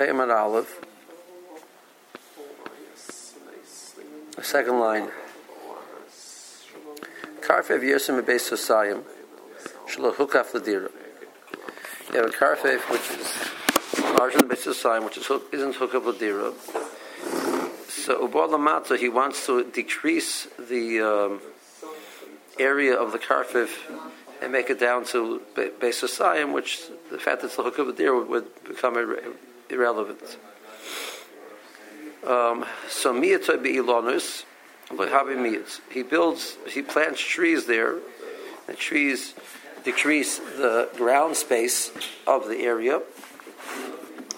Aleph. The second line. Karfev Yosem Beis Sosayim. Shlo Hukaf Ladira. You have a Karfev which is larger than Beis Sosayim, which is, isn't Hukaf Ladira. So Ubal Lamata, he wants to decrease the um, area of the Karfev and make it down to Beis Sosayim, which the fact that it's the Hukaf Ladira would, would become ir- irrelevant. Um, so miyatoy be'ilanus, he builds, he plants trees there. The trees decrease the ground space of the area.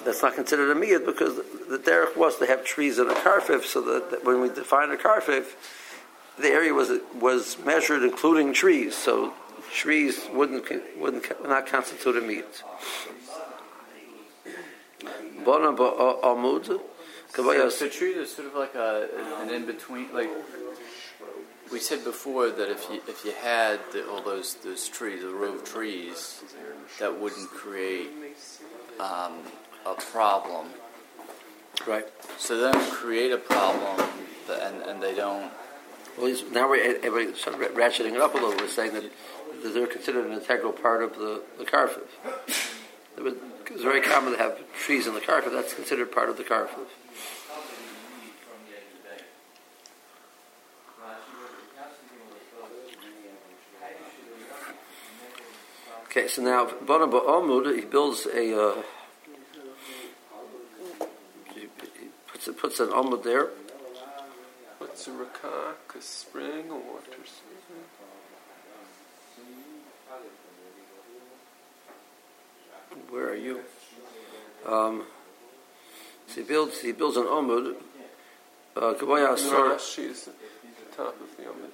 That's not considered a miyat because the derech was to have trees in a karfif, so that, that when we define a karfif, the area was was measured including trees. So trees wouldn't wouldn't not constitute a miyat. Bona ba'amud. So, so tree is sort of like a, an in between. Like we said before, that if you if you had the, all those those trees, the row of trees, that wouldn't create um, a problem. Right. So then create a problem, and and they don't. Well, now we're, we're sort of ratcheting it up a little. We're saying that they're considered an integral part of the the karfif. It's very common to have trees in the karfif. That's considered part of the karfif. Okay, so now Bana Ba'amud, he builds a, uh, he puts, an Amud there. What's a rakak? A spring, a water spring? Where are you? Um, so he builds, he builds an Amud. Uh, Kabaya Asar. Rashi is at the top of the Amud.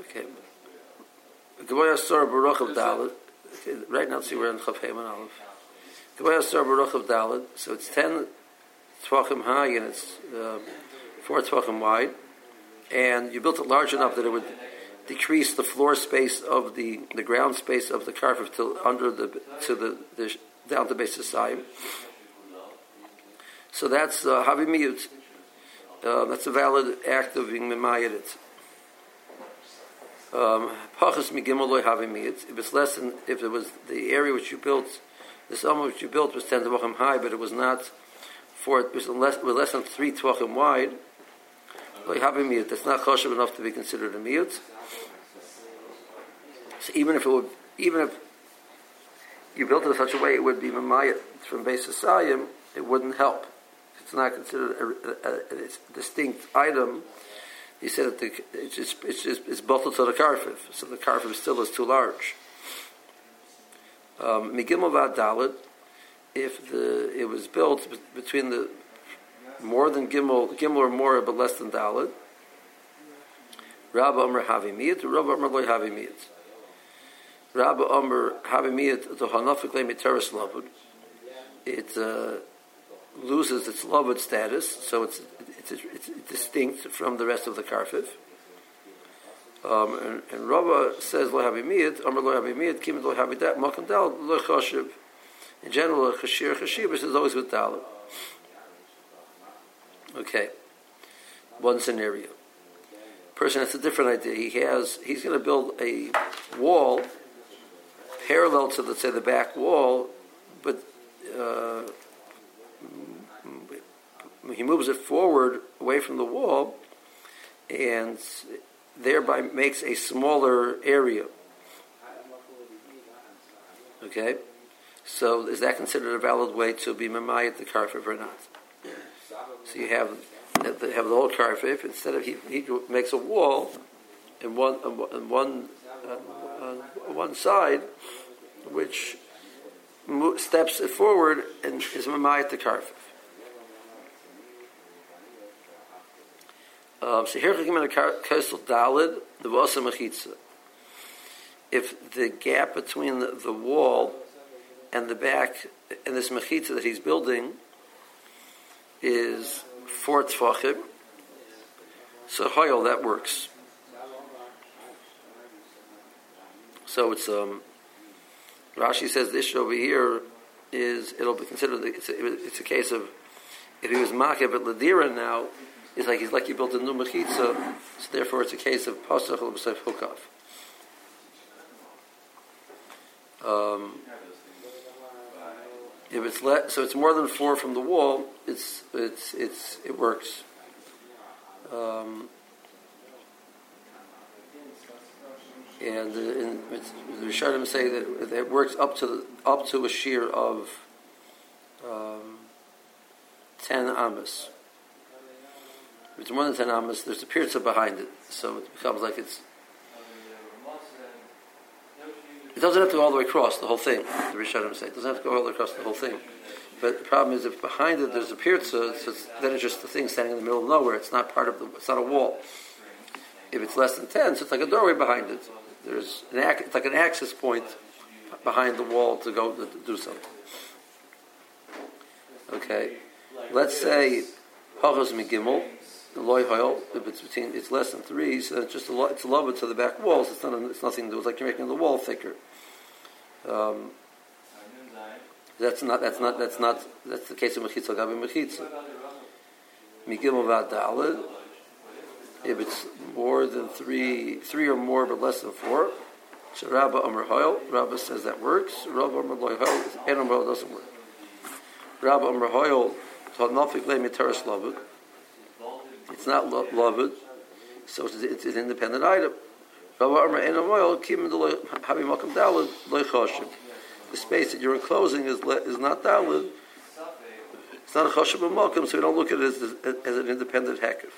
Okay. Baruch of Dalit. Right now, see we're in Chav Haman Aleph. Gemara Sor Baruch of Dalit. So it's ten tvachim high and it's uh, four tvachim wide, and you built it large enough that it would decrease the floor space of the the ground space of the karfif till under the to the, the down to base Sayim. So that's uh, Havimiyut. Uh, that's a valid act of being Mimayit. Um, Pachas. If it's less than, if it was the area which you built, the sum which you built was ten tvachim high, but it was not for it was less, was less than three tvachim wide. Loy havimiyit. That's not choshev enough to be considered a miyut. So even if it would, even if you built it in such a way, it would be mamayit from base Sayim, it wouldn't help. It's not considered a, a, a distinct item he said that the, it's just it's just it's bottled to the karfif, so the karfif still is too large. Um, dalit, if the it was built between the more than gimel gimel or more but less than dalit. Rabba Omer Havimiyat, Rabba Omer Loy Havimiyat. Rabba Omer Havimiyat, the Hanafik Le Miteris Lavud. It uh, loses its loved status, so it's it's, it's, distinct from the rest of the karfif. Um, and, and Rava says lo havimiyat, Amar lo havimiyat, kimin lo havidat, malkam dal lo chashiv. In general, chashir chashivas is always with dalit. Okay, one scenario. Person has a different idea. He has he's going to build a wall parallel to let's say the back wall, but uh, he moves it forward away from the wall and thereby makes a smaller area. Okay? So is that considered a valid way to be mamayat the karfif or not? So you have have the whole karfif instead of he, he makes a wall in one in one uh, on one side, which steps it forward and is mamayat the karfif. Um, so here in the Kosel Dalid, the Vasa. If the gap between the, the, wall and the back and this Mechitza that he's building is four Tfachim, so Hoyel, that works. So it's um, Rashi says the issue over here is it'll be considered it's a, it's a case of if he was makev at ladira now, it's like he's like he built a new mechitza, so therefore it's a case of pasach l'b'sef hukav. Um, if it's le- so it's more than four from the wall, it's it's it's it works. Um, and, uh, and the Rishonim say that it works up to up to a shear of um, ten amas. If it's more than ten amas, there's a pirza behind it, so it becomes like it's. It doesn't have to go all the way across the whole thing. The Rishonim say it doesn't have to go all the way across the whole thing. But the problem is, if behind it there's a pirza, so it's, then it's just the thing standing in the middle of nowhere. It's not part of the. It's not a wall. If it's less than ten, so it's like a doorway behind it. There's an it's like an access point behind the wall to go to do something. Okay, let's say hachos migimel, the loy. If it's between, it's less than three, so it's just a lo- it's a lover to the back walls. It's not. It's nothing do. It's like you're making the wall thicker. Um, that's not. That's not. That's not. That's the case of mechitza gabi mechitza. Migimel v'adalid. If it's more than three, three or more, but less than four, so Rabba Amr Hoyle, Rabba says that works. Rabba Amr Hoyle, and Hoyle doesn't work. Rabba Amr Hoyle taught Nafik Le Miteris Lovud. It's not Lovud, so it's, an independent item. Rabba Amr and Amr Hoyle, Kim Loy Habi Dalad Loy Choshim. The space that you're enclosing is is not Dalad. It's not a Choshim Makam, so we don't look at it as, as an independent Hekif.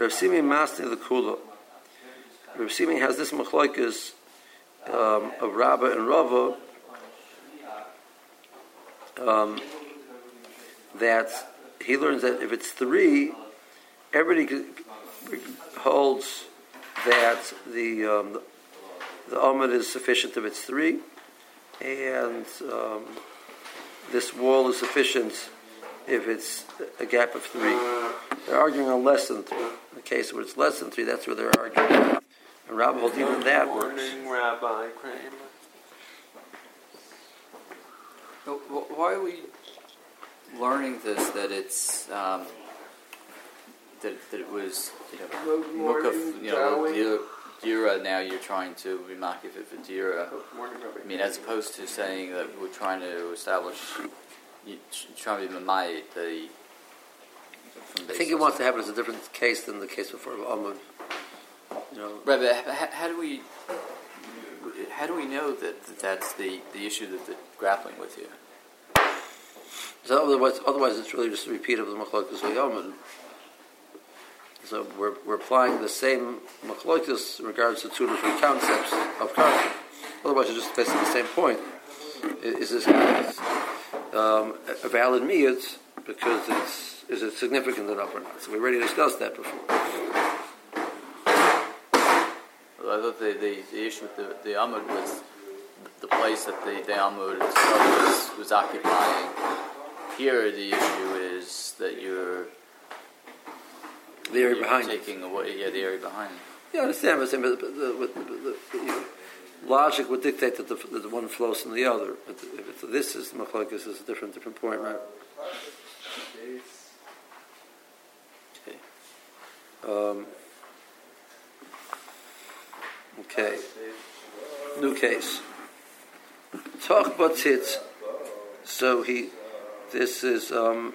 Rav Simi Masni the Kula. Rav Simi has this machlokes um, of Rabba and Rava um, that he learns that if it's three, everybody holds that the um, the Amid is sufficient if it's three, and um, this wall is sufficient if it's a gap of three. They're arguing on less than three. In the case where it's less than three, that's where they're arguing. And Rabbi holds even that works. Morning, Rabbi Kramer. Why are we learning this? That it's um, that, that it was you know Good mukaf, morning, you know dira, dira. Now you're trying to be makif it for dira. Morning, Rabbi. I mean, as opposed to saying that we're trying to establish, you tr- trying to be mamayit the. From I think he wants to have it as a different case than the case before of Amud. You know, Right, but h- h- how do we how do we know that, that that's the, the issue that they're grappling with here? so otherwise, otherwise it's really just a repeat of the Machlokas of Amud. So we're, we're applying the same Machlokas in regards to two different concepts of karka. Otherwise, it's just facing the same point. I- Is this um, a valid miyut because it's is it significant enough or not? So we already discussed that before. Well, I thought the, the, the issue with the, the Amud was the place that the, the Amud was, was occupying. Here, the issue is that you're, The area you're behind it. taking away yeah, the area behind. Yeah, I understand, but, the, but the, but the, the, the logic would dictate that the, that the one flows from the other. But if it's, this is machlokes, is a different different point, right? Okay. Um, okay. New case. Talk batzitz. So he, this is um,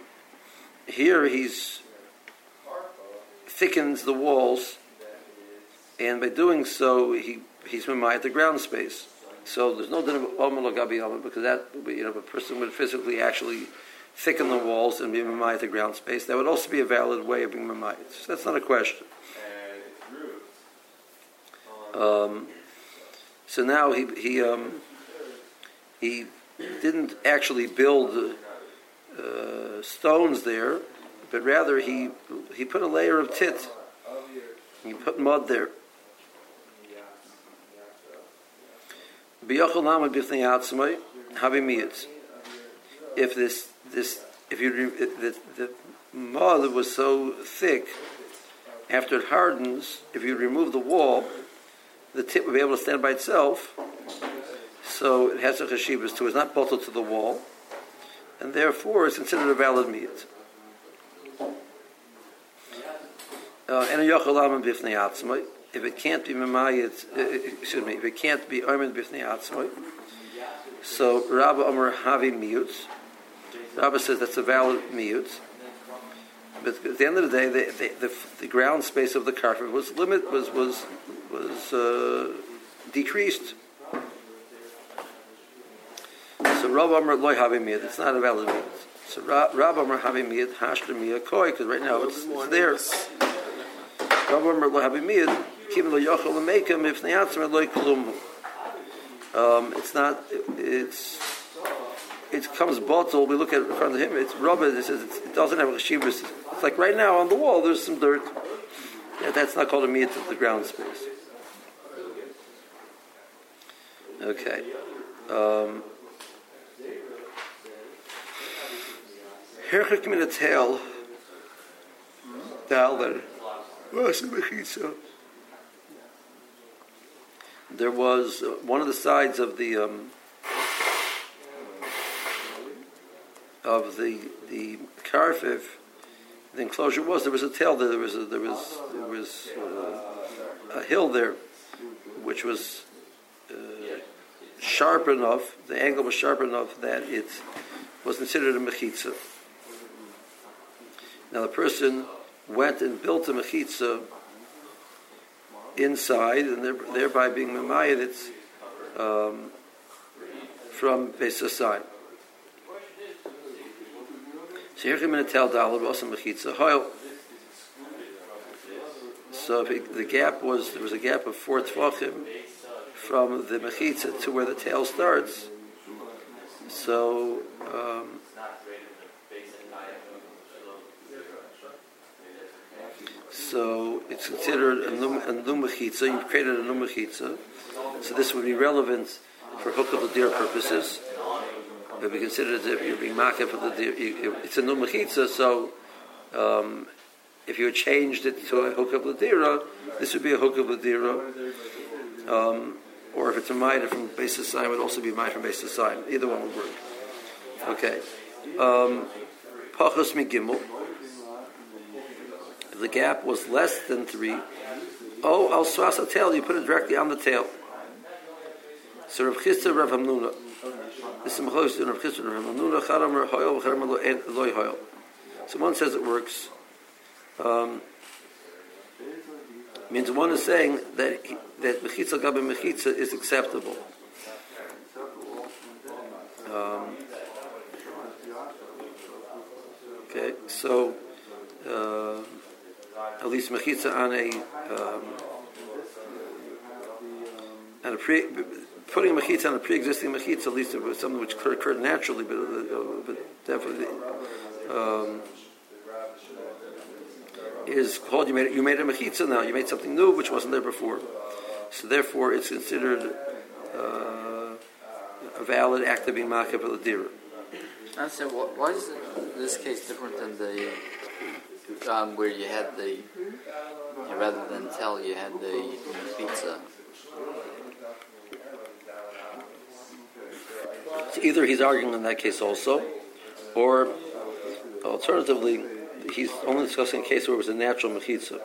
here. He's thickens the walls and by doing so, he he's mimayat the ground space. So there's no din of omer gabi omer because that you know a person would physically actually thicken the walls and be mimayat the ground space. That would also be a valid way of being mimayat. So that's not a question. Um, so now he he um, he didn't actually build uh, stones there, but rather he he put a layer of tit. He put mud there. B'yochel nama b'fnei atzmai habimiyat. If this this if you the, the mud was so thick after it hardens, if you remove the wall, the tip would be able to stand by itself. So it has a chashivas too. It's not bolted to the wall, and therefore it's considered a valid meat. Uh, and a bifnei atzmai. If it can't be memayit, uh, excuse me, if it can't be omen bifnei atzmai, so Rabba Omer Havi Rabba says that's a valid miut. But at the end of the day, the, the, the, the ground space of the karfif was limit was was was uh, decreased. So Omer Loi Havi Miut. It's not a valid miut. So Rabba Omer Havi Miut Hashter Miut Koi because right now it's, it's there. Omer Loi Havi Miut. Kim lo yochel lemekem if neyatzmer loy klum. Um, it's not. It's it comes bottle. We look at it in front of him. It's rubber. It says it doesn't have a shivas. It's like right now on the wall. There's some dirt. Yeah, that's not called a meat of the ground space. Okay. Um, Herchik min a tel. Daler. There was uh, one of the sides of the um, of the the karfif. The enclosure was there was a tel there. There was a, there was there was uh, a hill there, which was uh, sharp enough. The angle was sharp enough that it was considered a mechitza. Now the person went and built a mechitza inside, and thereby being memayed, it's um, from Besasai. So here in tel dalad also mechitza. So it, the gap was there was a gap of four tvachim from the mechitza to where the tel starts. So um, So it's considered a numachitza. You've created a numachitza. So this would be relevant for the deer purposes. It would be considered as if you're being market for the deer. It's a numachitza, so um, if you changed it to a hook of deer, this would be a hook of deer. Um, or if it's a mitre from basis sign, it would also be a mitre from basis sign. Either one would work. Okay. Um, Pachos gimel if the gap was less than three. oh, al swasa tel, you put it directly on the tel. So Rav Chisda Rav Hamnuna. So one says it works. Um, means one is saying that he, that mechitza gabe mechitza is acceptable. Um, okay, so. Uh, at least mechitza on a um, on a pre, putting a mechitza on a pre-existing mechitza, at least it was something which occurred naturally, but, uh, but definitely um, is called. You made you made a mechitza now. You made something new which wasn't there before. So therefore, it's considered uh, a valid act of being makah for the dira. And so, why is this case different than the um, where you had the rather than tell you had the pizza. Either he's arguing in that case also, or alternatively, he's only discussing a case where it was a natural mechitza.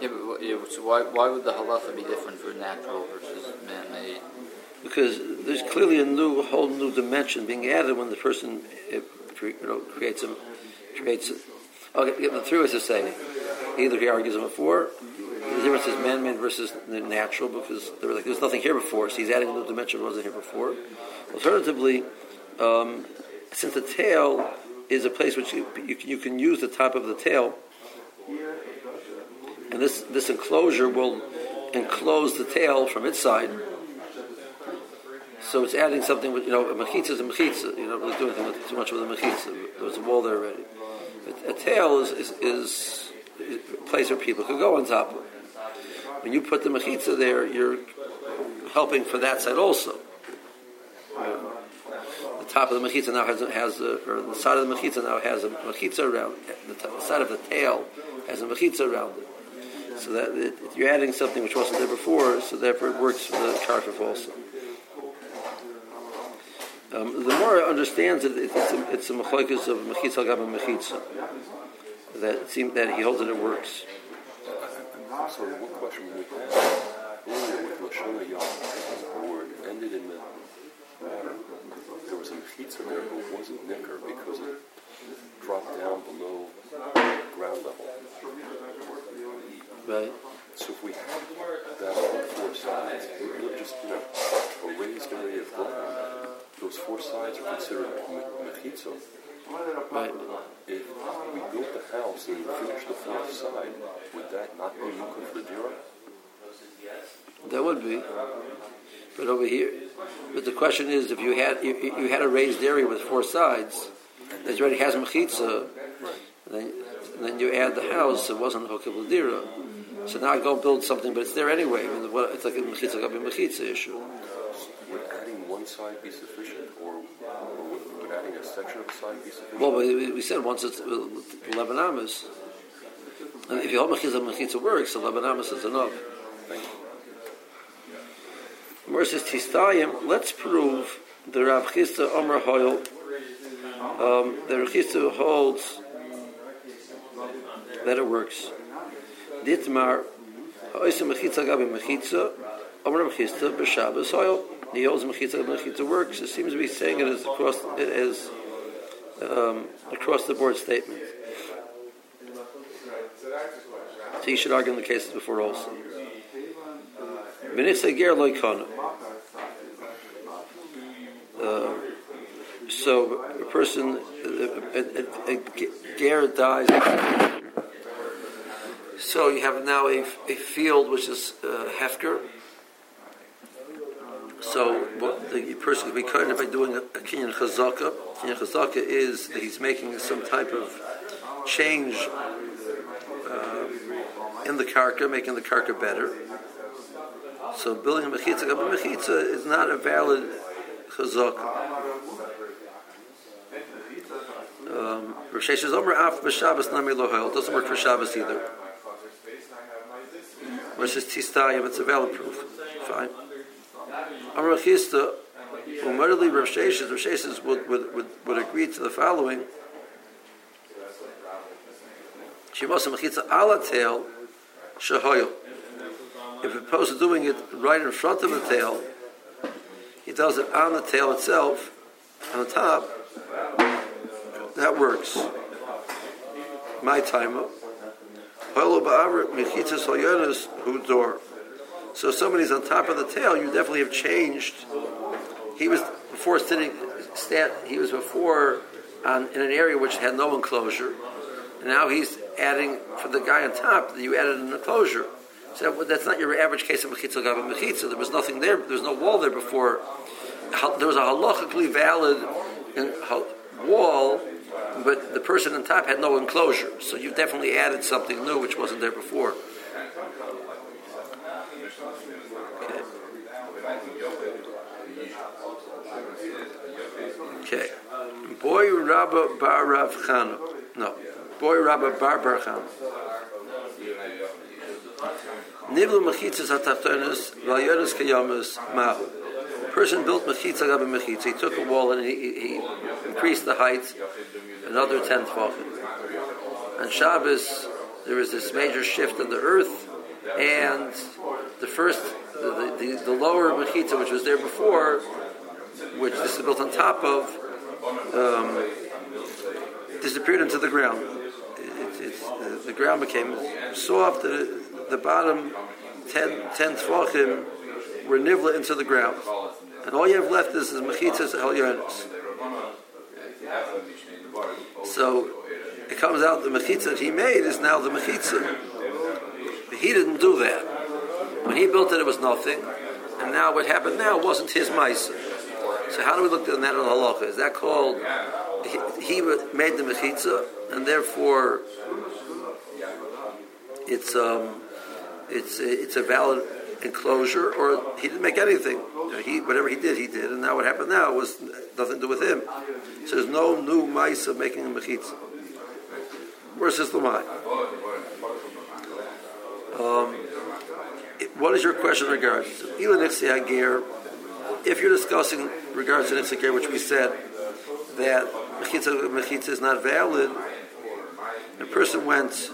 Yeah, but yeah, so why, why would the halacha be different for natural versus man-made? Because there's clearly a new, whole new dimension being added when the person eh, it, you know, creates a creates Okay, the through is to say, either he argues them before, the difference is man-made versus natural because there was like, there's nothing here before, so he's adding a new dimension that wasn't here before. Alternatively, um, since the tel is a place which you, you, you, can use the top of the tel, and this, this enclosure will enclose the tel from its side. So it's adding something with, you know, a mechitza is a mechitza. You don't really do anything with, too much with a mechitza. There was a wall there already a tel is, is, is, a place where people could go on top of. When you put the mechitza there, you're helping for that side also. The top of the mechitza now has, has a, or the side of the mechitza now has a mechitza around. The, t- the side of the tel has a mechitza around it. So that it, you're adding something which wasn't there before, so therefore it works for the karfif also. Um, the more understands it, it's a, it's a machlokes of mechitza gab mechitza. That it seems that he holds that it works. So one question we had earlier with Rosh Hashanah where it ended in the uh, there was a mechitza there, but it wasn't nicker because it dropped down below ground level. Right. So if we had that on four sides, not just you know a raised area of ground, those four sides are considered me- mechitza. Right. If we built the house and finished the fourth side, would that not be mukha for the dira? That would be. But over here, but the question is, if you had you, you had a raised area with four sides that already has mechitza, then then you add the house. It wasn't hokib l'dira. So now I go build something, but it's there anyway. I mean, it's like a mechitza gabi mechitza issue. Would adding one side be sufficient, or, or would, would adding a section of a side be sufficient? Well, we, we said once it's uh, eleven amas, and if you hold mechitza mechitza works, eleven amas is enough. Gemara says Tistayim. Let's prove the Rav Chisda Omer Hoyle. Um, the Rav Chisda holds that it works. Ditmar Ha'osim Mechitza Gabi Mechitza Omer Rav Chisda B'Shabbos Hoyle. He holds Mechitza Gabi Mechitza works. It seems to be saying it as across it as um, across the board statement. So you should argue in the cases before also. B'nifsei ger lo ikonu. Uh, So a person, a, a, a, ger dies. So you have now a, a field which is uh, hefker. So what the person can be of by doing a, a kinyan chazaka. Kinyan chazaka is that he's making some type of change uh, in the karka, making the karka better. So building a mechitza, a mechitza is not a valid chazaka. Um, Rosh Omer af b'Shabbos nami lohel. Doesn't work for Shabbos either. Rosh says, Tistayim, it's a valid proof. Fine. Amr Chisda, Umarli Rav Sheshes, Rav Sheshes would, would, would, would agree to the following. She Shemasa Mechitza ala tel, shahoyo. If opposed to doing it right in front of the tel, he does it on the tel itself, on the top, that works. My time. Up. So somebody's on top of the tel, you definitely have changed. He was before sitting, he was before on, in an area which had no enclosure. And now he's adding, for the guy on top, you added an enclosure. So that's not your average case of mechitza gav mechitza. There was nothing there. There was no wall there before. There was a halachically valid uh, wall, but the person on top had no enclosure. So you've definitely added something new which wasn't there before. Okay. Boy Rabba Bar Rav. No. Boy Rabba Bar Bar. Nivlu mechitzas v'ayonis mahu. Person built mechitza gabe mechitza. He took a wall and he, he increased the height another ten tefachim. On Shabbos, there was this major shift in the earth, and the first, the, the, the lower mechitza, which was there before, which this is built on top of, um, disappeared into the ground. It, it, the, the ground became soft. The bottom 10, 10 tefachim were nivla into the ground. And all you have left is, is mechitzas el yonis. So it comes out the mechitza that he made is now the mechitza. But he didn't do that. When he built it, it was nothing. And now what happened now wasn't his mice. So how do we look at that in halacha? Is that called he, he made the mechitza, and therefore it's um, it's it's a valid enclosure, or he didn't make anything. You know, he whatever he did, he did, and now what happened now was nothing to do with him. So there's no new mice of making a mechitza. Versus the mind. Um, what is your question regards If you're discussing regards to Nixia which we said that mechitza mechitza is not valid, a person went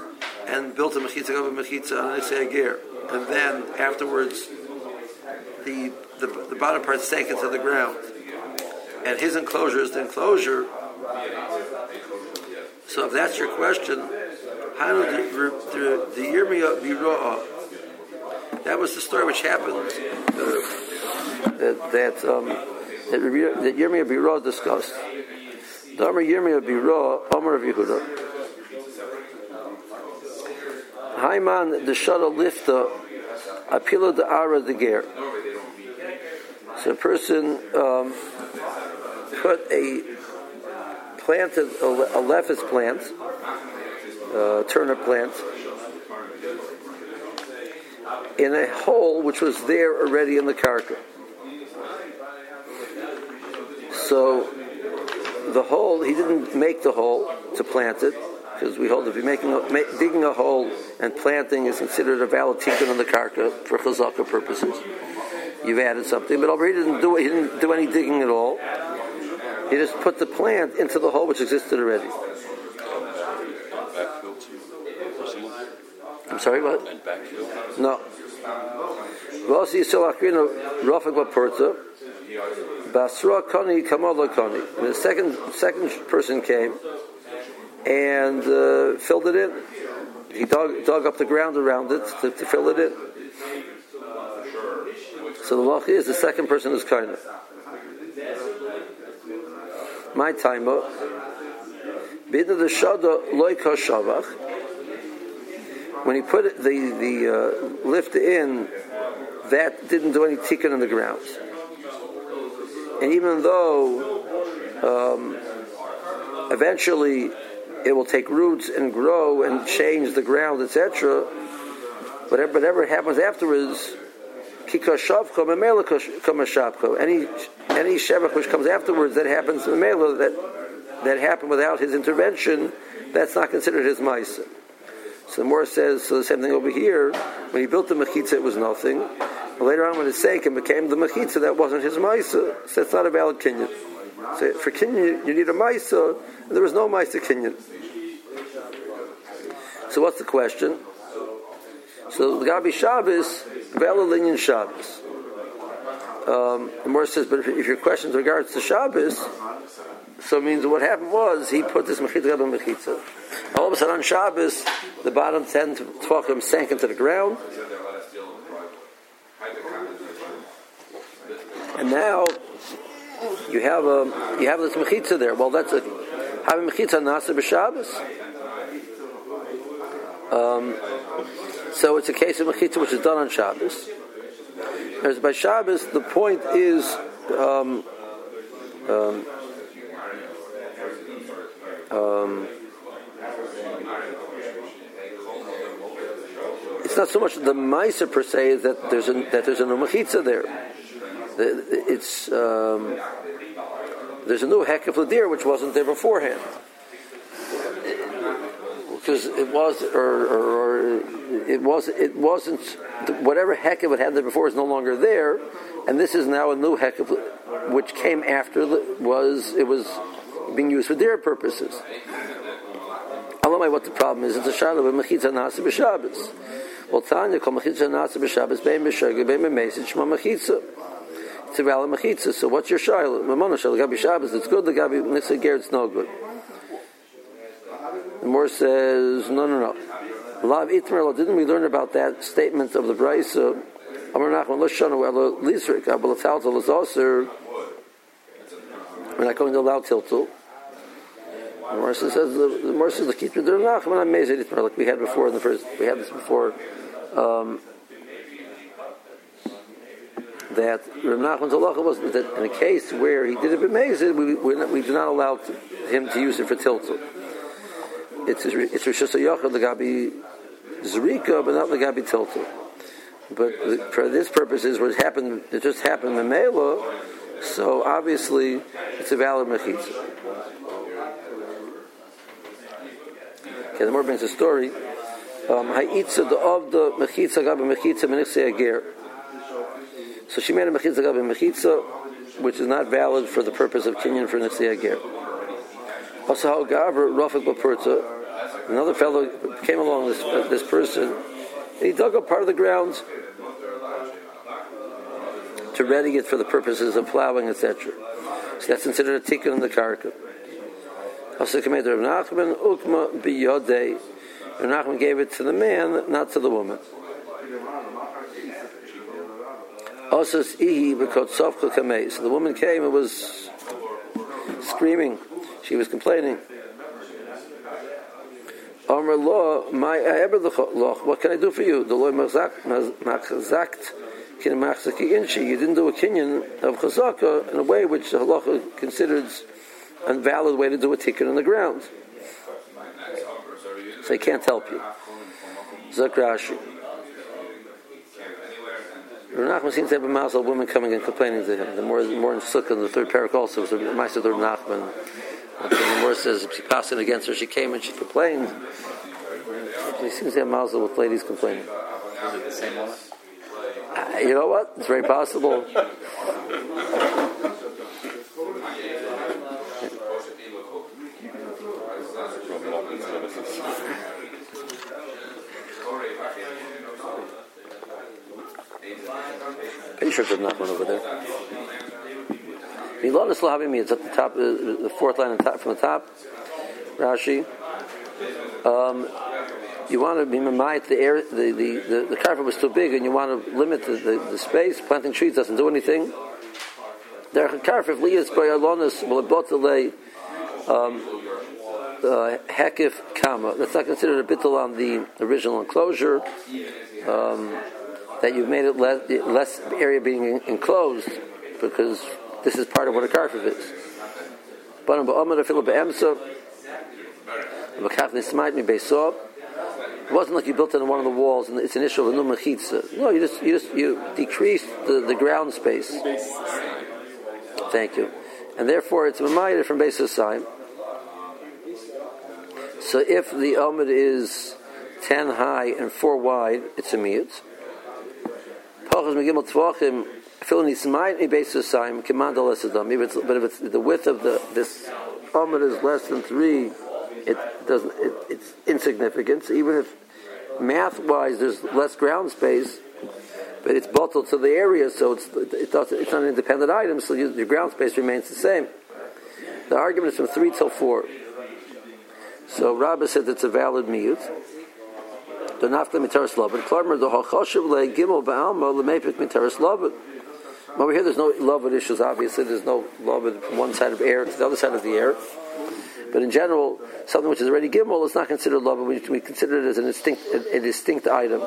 and built a mechitza of a mechitza on Nixia Ger, and then afterwards the, the the bottom part sank into the ground, and his enclosure is the enclosure. So if that's your question, how did the, the, the Biro'ah that was the story which happened uh, that that, um, that, that Yirmiyah Bira discussed. Amr Yirmiyah Bira, Amr of Yehuda. Haiman the Shada Lifta, Apila the Ara the Ger. So a person um, put a planted a, a plant, a turnip plant, in a hole which was there already in the karka. So the hole, he didn't make the hole to plant it, because we hold if you're making a, make, digging a hole and planting is considered a valid tikkun on the karka for chazaka purposes. You've added something, but over he didn't do he didn't do any digging at all. He just put the plant into the hole which existed already. I'm sorry, what? No. Basra Kani Kamala Kani. The second second person came and uh, filled it in. He dug, dug up the ground around it to, to fill it in. So the law is the second person is kind of. My time Bidna the Shada Loika Shavach. When he put the the uh, lift in, that didn't do any tikkun on the ground. And even though um, eventually it will take roots and grow and change the ground, etc., whatever, whatever happens afterwards, any any shevach which comes afterwards that happens the that that happened without his intervention, that's not considered his ma'isa. So the more says so the same thing over here. When he built the mechitza, it was nothing. But later on, when sake and became the mechitza, that wasn't his ma'isa. So that's not a valid kinyan. So for kinyan, you need a ma'isa, and there was no ma'isa kinyan. So what's the question? So the Gabi Shabbos, valid Shabbos. Um, the more says, but if, if your question regards to Shabbos, so it means what happened was he put this mechitza on mechitza. All of a sudden on Shabbos, the bottom ten tefachim sank into the ground. And now you have a you have this mechitza there. Well, that's a having mechitza nasa b'Shabbos. Um, so it's a case of mechitza which is done on Shabbos. Whereas by Shabbos, the point is um, um, um, it's not so much the ma'isa per se is that there's a, that there's a new mechitza there. It's um, there's a new heck hekef ladir which wasn't there beforehand because it was or, or, or, it was it wasn't whatever hekef it had there before is no longer there, and this is now a new hekef which came after was it was being used for their purposes. Alamai, what the problem is? It's a shadow of mechitza nasa b'Shabbos. Well, Tanya called mechitza nasa b'Shabbos bein b'shagah bein b'mesid shma mechitza. It's a valid mechitza. So what's your shaila? Mamona shaila gabi Shabbos. It's good. The gabi nisa ger. It's no good. The more says no, no, no. Lav itmer. Didn't we learn about that statement of the brisa? Amar Nachman lo is. We're not going to allow tiltul. The Marsa says the, the Marsa the der Nachman amazing itmer like we had before in the first. We had this before. Um, that Rav Nachman's halacha was that in a case where he did it b'mezid, we, we, do not allow him to use it for tiltul. It's it's Rosh Hashanah the Gabi Zrika, but not the Gabi tiltul. But for this purpose is what happened. It just happened in the Mela, so obviously it's a valid mechitza. Okay, the more brings a story. um, ha'itza the of the mechitza gab mechitza menichse ager. So she made a mechitza gab mechitza, which is not valid for the purpose of kinyan for nichse ager. Also, gaver rafik bapurta. Another fellow came along. This uh, this person, he dug up part of the ground to ready it for the purposes of plowing, etc. So that's considered a tikkun in the karka. Also, Rav Nachman ukma biyodei. Nachman gave it to the man, not to the woman. So the woman came and was screaming. She was complaining. Amr law, my loch. What can I do for you? The law machzakt. You didn't do a kinyan of chazaka in a way which the halacha considers a valid way to do a ticket on the ground. So he can't help you. Zakrashi. Rav seems to have a mouse of women coming and complaining to him. The more, the more in Sukkah, in the third parak also, was the Meister of Nachman. The more says she passed it against her, she came and she complained. He seems to have mouse with ladies complaining. Is it the same one? Uh, you know what? It's very possible. Pretty sure there's not one over there. Milonis Lahavimi, it's at the top, uh, the fourth line from the top. Rashi. Um, you want to be mamait the air, the, the, the, the karfif was too big and you want to limit the, the, the space. Planting trees doesn't do anything. There karfif, Lias by Alonis, will bottle um, uh, hekif kama. That's not considered a bittel on the original enclosure. Um, that you've made it less, less area being enclosed because this is part of what a karfif is. But it wasn't like you built it on one of the walls and it's of new mechitza. No, you just you just you decreased the, the ground space. Thank you. And therefore it's mamayed from base sign. So if the omid is ten high and four wide, it's a miyut. Pachas megimel tvachim filling his mind a basis sign commandal esadam. But if it's the width of the this omid is less than three, it doesn't. It, it's insignificant. So even if math wise there's less ground space, but it's bottled to the area, so it's it does, it's not an independent item, so you, your ground space remains the same. The argument is from three till four. So Rabbah said it's a valid miyut. The nafta mitaris lovin. Klarmer the hachashiv le gimel ba'alma lemepik mitaris lovin. Over here, there's no lovin issues. Obviously, there's no lovin from one side of air to the other side of the air. But in general, something which is already gimel is not considered lovin. We, we consider it as an distinct, a, a distinct item.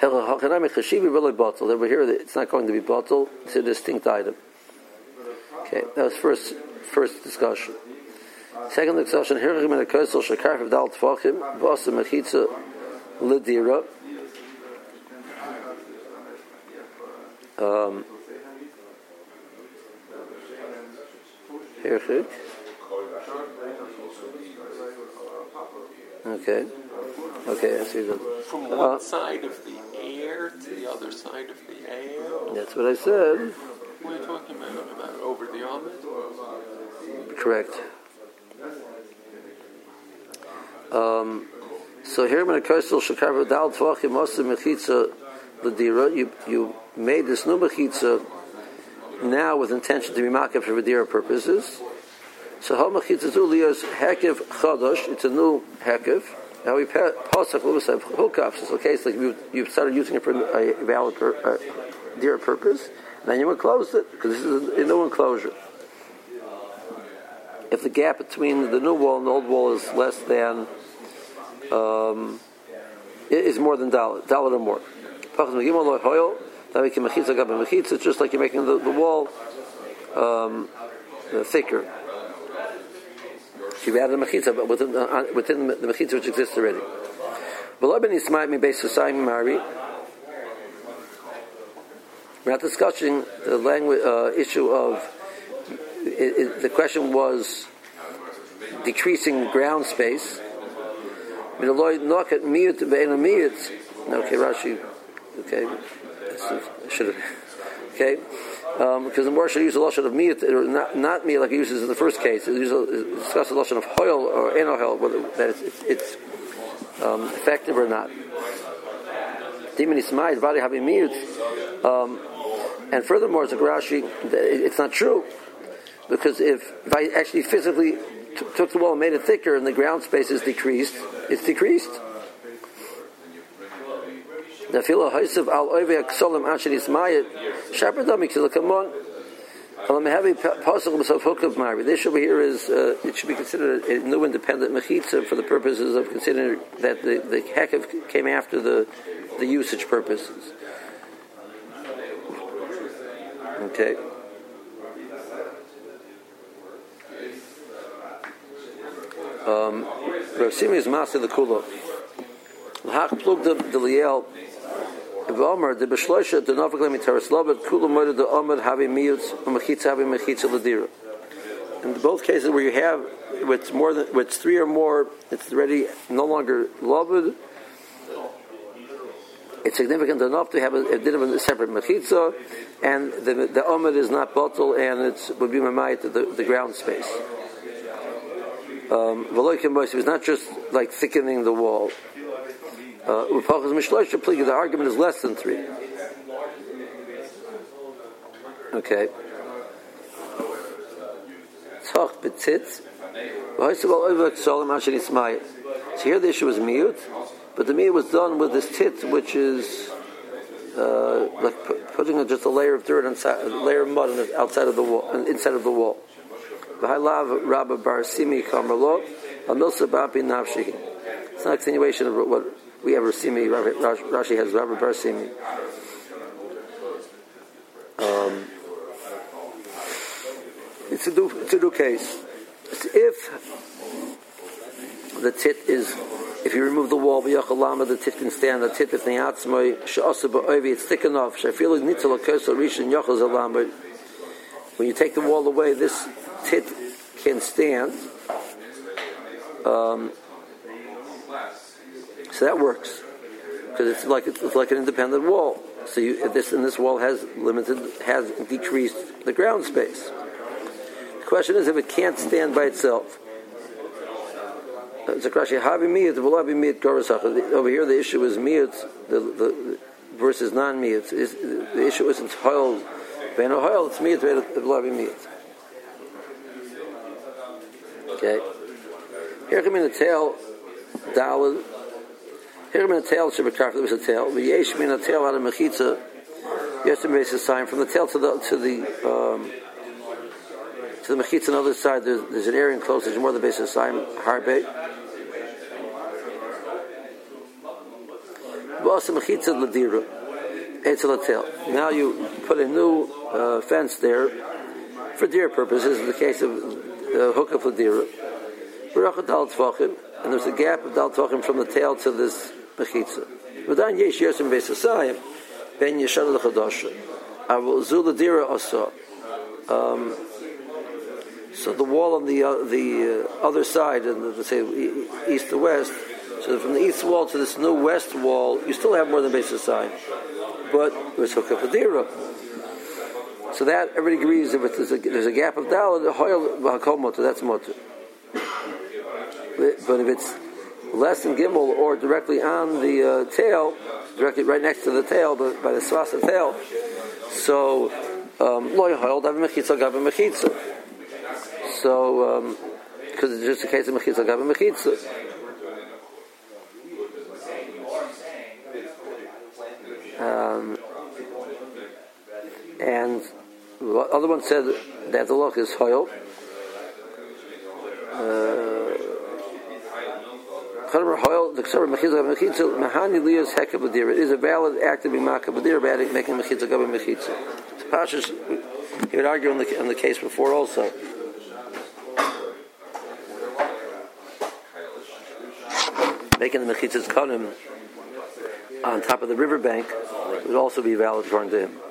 Over here, it's not going to be bottle. It's a distinct item. Okay, that was first first discussion. Second discussion, Hirchim and a Kosel Shakar of Dal Tfachim, Vasa Mechitza Lidira. Um, Hirchik. Okay. Okay, I see that. From one Uh, side of the air to the other side of the air. That's what I said. What are you talking about? About over the Amud? Correct. Um, so here in a Kosel shakar dal tvachim osa mechitza ladira. You you made this new mechitza now with intention to be makif for vidira purposes. So how mechitza zulias hekev chadash. It's a new hekev. Now we pasach have hookups. It's okay. Like you you've started using it for a valid uh, deer purpose. Then you enclosed it because this is a new enclosure if the gap between the new wall and the old wall is less than um, is more than dollar, dollar or more. It's just like you're making the, the wall um, thicker. You've added a mechitza, but within, uh, within the mechitza which exists already. We're not discussing the language uh, issue of it, it, the question was decreasing ground space. Okay, Rashi. Okay, should have. Okay, um, because the more should use the lashon of miyut, or not not miyut like he uses in the first case. It uses discuss the lashon of hoil or enohel, whether that it's, it's, it's um, effective or not. Dimini smayit vadi having miyut. Um, and furthermore, it's a Rashi. It's not true because if, if I actually physically t- took the wall and made it thicker and the ground space is decreased, it's decreased. The filo haisav al oivei aksolim asher ismayit shepardami kilakamon alam heavy possible of hook of mari. This over here is uh, it should be considered a new independent mechitza for the purposes of considering that the the hekav came after the the usage purposes. Okay. Um, Rav Simi is master the kula. L'hach plug the liel. V'omer the b'shloisha the nafik lemi tereslavet kula moed the omer havi miyutz u'mechitza havi mechitza l'dira. In both cases where you have with more than with three or more, it's already no longer loved. It's significant enough to have a, a, a separate mechitza, and the the omer is not bottle, and it would be mamayit the, the ground space. Um, it's not just like thickening the wall. Uh, the argument is less than three. Okay. So here the issue was mute, but the mute was done with this tit, which is uh, like putting just a layer of dirt inside, a layer of mud outside of the wall, inside of the wall. V'halav Rabba Bar Simi Kamerlo, Amilsa Bapi Nafshi. It's not a continuation of what we have Simi, Rashi has Rabba Bar Simi. Um, it's a new, it's a new case. If the tit is, if you remove the wall, the tit can stand. The tit, if the atzmai, she'asa ba'ovi, it's thick enough. She'afilu nitzel akosa rishon yachal zalam. When you take the wall away, this tit can stand. Um, so that works because it's like it's, like an independent wall. So you, this and this wall has limited has decreased the ground space. The question is if it can't stand by itself. It's. Over here, the issue is miyut, the, the versus non-miyut. The issue isn't hoil, ben hoil. It's miyut. Okay. Here come in the tel, dalad. Here come in the tel, shabakar, there was a tel. The yesh min a tel out of mechitza. Yes, to make a sign from the tel to the to the um, to the mechitza on the other side. There's, there's an area enclosed. There's more than base of sign harbe. Vasa mechitza ladira. Etzel tel. Now you put a new uh, fence there for deer purposes. In the case of the hook of Ladira. And there's a gap of Dal Tvachim from the tel to this Mechitza. V'dan yesh yosim be'sasayim, ben yeshad l'chadasha. Avol zu Ladira also. Um, so the wall on the uh, the uh, other side, and let's say east to west. So from the east wall to this new west wall, you still have more than base side, but it was of Ladira. So that everybody agrees if there's a, there's a gap of dalad, hoyel v'hakol that's motor. But if it's less than gimel or directly on the uh, tel, directly right next to the tel, but by the swasa tel, so um, lo hoyel dav mechitza gav mechitza. So because um, it's just a case of mechitza gav mechitza. Um, and the other one said that the lock is hoil. Uh, It is a valid act of be makabadir, bad making mechitza gabi mechitza. Pashas, he would argue in the, in the case before also. Making the mechitzas kanim on top of the riverbank would also be valid according to him.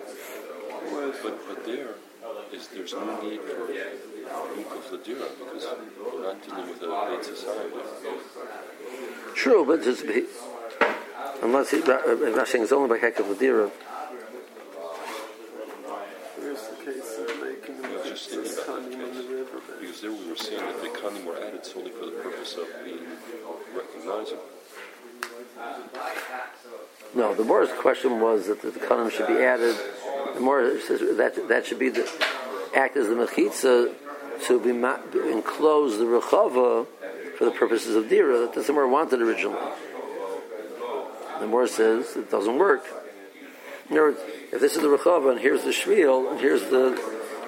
But, but there, is there's no need for Mukaf Ladira because we're not dealing with a paid society. True, but just be, unless he, uh, Rashi is only by Hekav Ladira. Where's the case of making the I was just thinking about that Kanim on the case. riverbed? Because there we were saying that the Kanim were added solely for the purpose of being recognizable. No, the Morris question was that the Kanim should be added. The Morris says that that should be the act as the mechitza to be ma- enclose the rechava for the purposes of dira. That the Morris wanted originally. The Morris says it doesn't work. Words, if this is the rechava and here's the shvil and here's the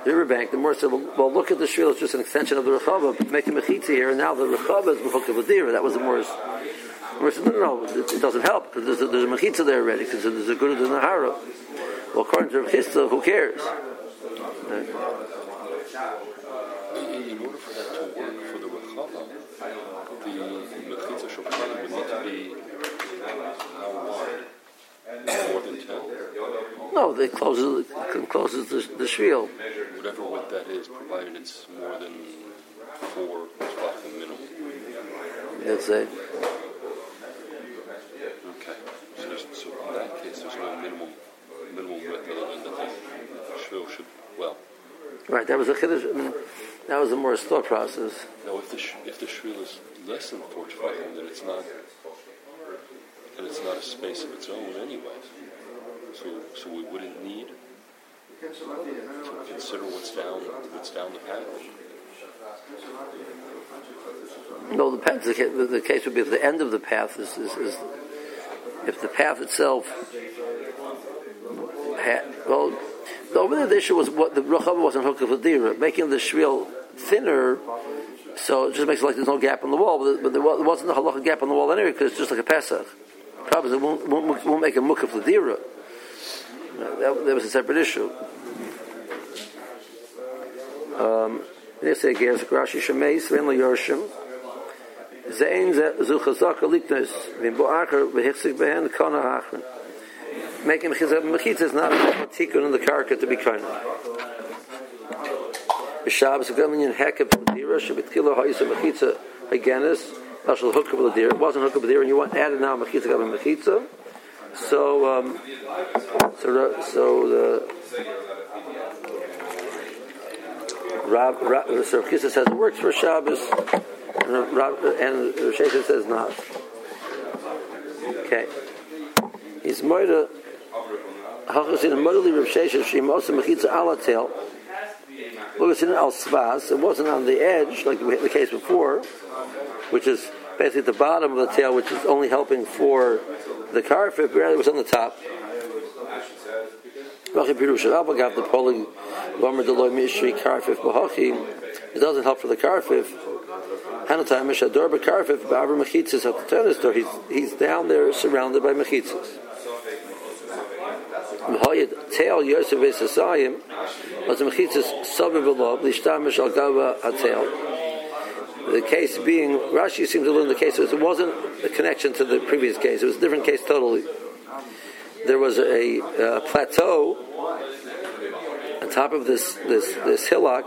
riverbank, the Morris said, well, well, look at the shvil; it's just an extension of the rechava. Make a mechitza here, and now the rechava is the of dira. That was the Morris. No, no, it, it doesn't help because there's a, there's a mechitza there already because there's a good of the nahara. Well, according to Chisda, who cares? In, order for that to work for the Rechava, the Mechitza Shulchan would need to be how wide? More than 10? No, it closes it closes the, the. Whatever width that is, provided it's more than four Tvachim minimum. Let's say. Okay. So, there's, so in that case, there's no minimum minimum width that the shvil should, well, Right, that was a chiddush. I mean, that was a more thought process. now if the, sh- if the shvil is less than four Tvachim, then it's not, then it's not a space of its own anyway. So, so we wouldn't need to consider what's down, what's down the path. No, the, path, the, the, the case would be if the end of the path is, is, is if the path itself had, well, the over there the issue was what the Rachava wasn't hooked with dira, making the shvil thinner, so it just makes it like there's no gap in the wall, but, but there wasn't a halacha gap in the wall anyway because it's just like a Pesach. Problem is it won't, won't, won't make a mukaf l'dira. That, that was a separate issue. Um, this again, Rashi Shemeis, Ven Yorshim. Zain zu chazaka liknes, vim bo acher v'hichsik behen kana hachren. Making mechitza, mechitza is not a tikkun in the karka to be kind. B'shabbos gamin hekav l'dira, shebitchila ha'isa mechitza aganis, ashal hookup l'dira. It wasn't hookup l'dira, and you want added now mechitza gamin mechitza. So, um, so, so the Rab, Rab, so Rav Chisda says it works for Shabbos, and Rab, and Rav Shesha says not. Okay. He's moida. Hachas in modally Rav mechitza. Look, in al svas. It wasn't on the edge like the case before, which is basically at the bottom of the tel, which is only helping for the carpet, but rather it was on the top. It doesn't help for the Karfif. He's, he's down there surrounded by Mechitzis. Teal Yosef Below Lishtamish Al Gava Atel. The case being, Rashi seems to learn the case, it wasn't a connection to the previous case. It was a different case totally there was a uh, plateau on top of this this this hillock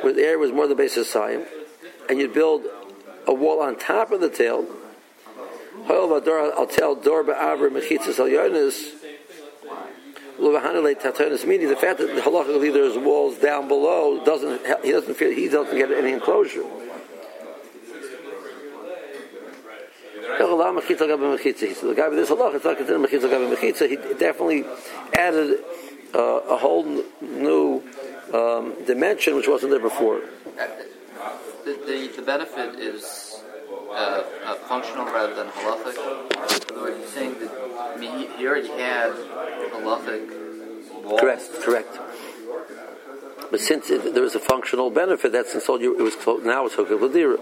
where the air was more the base of Siam, and you'd build a wall on top of the tel. I'll tell Dor Ba'avra Mechitzas Al. Meaning the fact that halachically there's walls down below doesn't he doesn't feel he doesn't get any enclosure. The guy with this mechitza. He definitely added uh, a whole new um, dimension which wasn't there before. The, the, the benefit is uh, uh, functional rather than halachic. Words, you're saying that I mean, he, he already had halachic walls. Correct, correct. But since it, there was a functional benefit, that's installed. You, it was clo- now it's hooked with dira.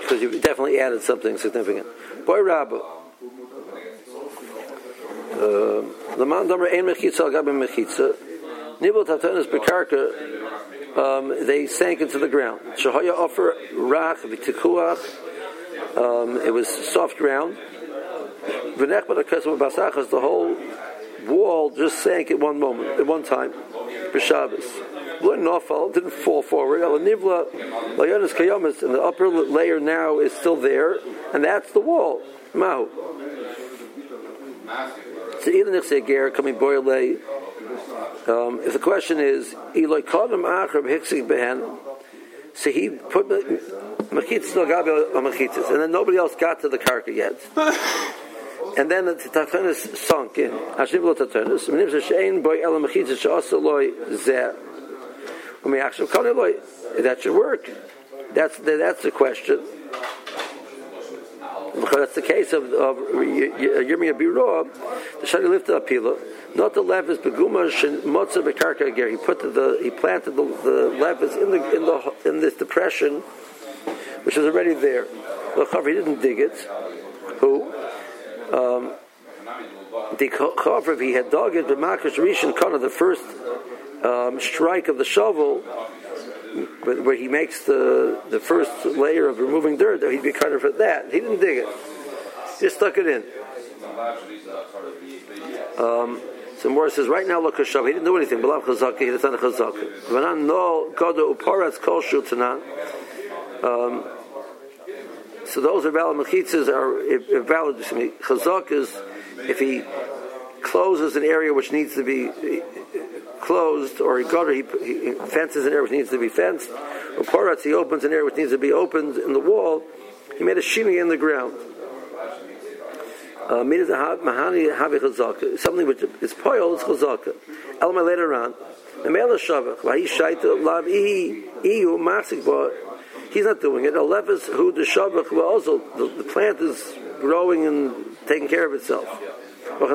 Because you definitely added something significant. Boy Rabba. The man number ein mechitza al gabi mechitza. Nibel tatanis bekarka. Um, they sank into the ground. Shahaya offer rach v'tikuach. Um, it was soft ground. V'nech but the whole wall just sank at one moment, at one time, for Shabbos. Nofal didn't fall forward. Nivla Layonis Kayamas, and the upper layer now is still there, and that's the wall. Mahu. So even if ger coming boile, um, if the question is Eloi Kodam Achrab Hiksik Behen, so he put machitzas no gabi machitzas, and then nobody else got to the karka yet. and then the tatanis sunk in. Hashim lo tatanis. Menim shein boy el machitzas she'asa loy zeh. That should work. That's the, that's the question. Because that's the case of, of Yirmiyah Biro, the Shani lifted up Pila. Not the levis beguma motza bekarka ger. He put the he planted the, the levis in the in the in this depression, which was already there. The He didn't dig it. Who? Um, the Chavar, he had dug it, but Makash Rishon Kana, the first um, strike of the shovel, where he makes the the first layer of removing dirt, he'd be of for that. He didn't dig it; just stuck it in. Um, so Morris says, right now, look, he didn't do anything. Belav chazaka, he didn't chazaka. Vanan no godo uparatz kol shultanan. Um, so those are valid mechitzas are valid. Chazak is if he closes an area which needs to be closed, or he gutter, he, he fences an area which needs to be fenced, or paratz, he opens an area which needs to be opened in the wall. He made a shimmy in the ground. Uh, something which is poil is chazaka. Elma later on, the mele shavach, vahi shaita lav iu masik He's not doing it. Alefis who the shavach also the plant is growing and taking care of itself. When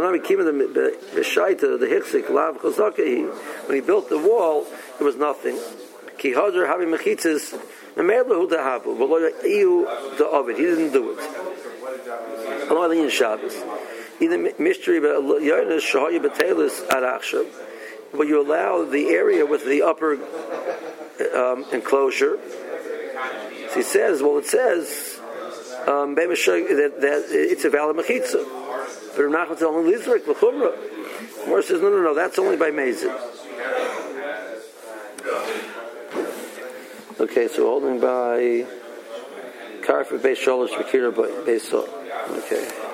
he built the wall, it was nothing. Havi the. He didn't do it. Along the Shabbos. Either mystery, but yonis shahoyi b'telis arachshav, where you allow the area with the upper um, enclosure. So he says, well, it says um, that, that it's a valid mechitza. But Rav Nachman says only Lizrik l'chumra. Mor says no, no, no, that's only by Mezid. Okay, so holding by Karfa Beis Sholosh Vakira Beis Okay.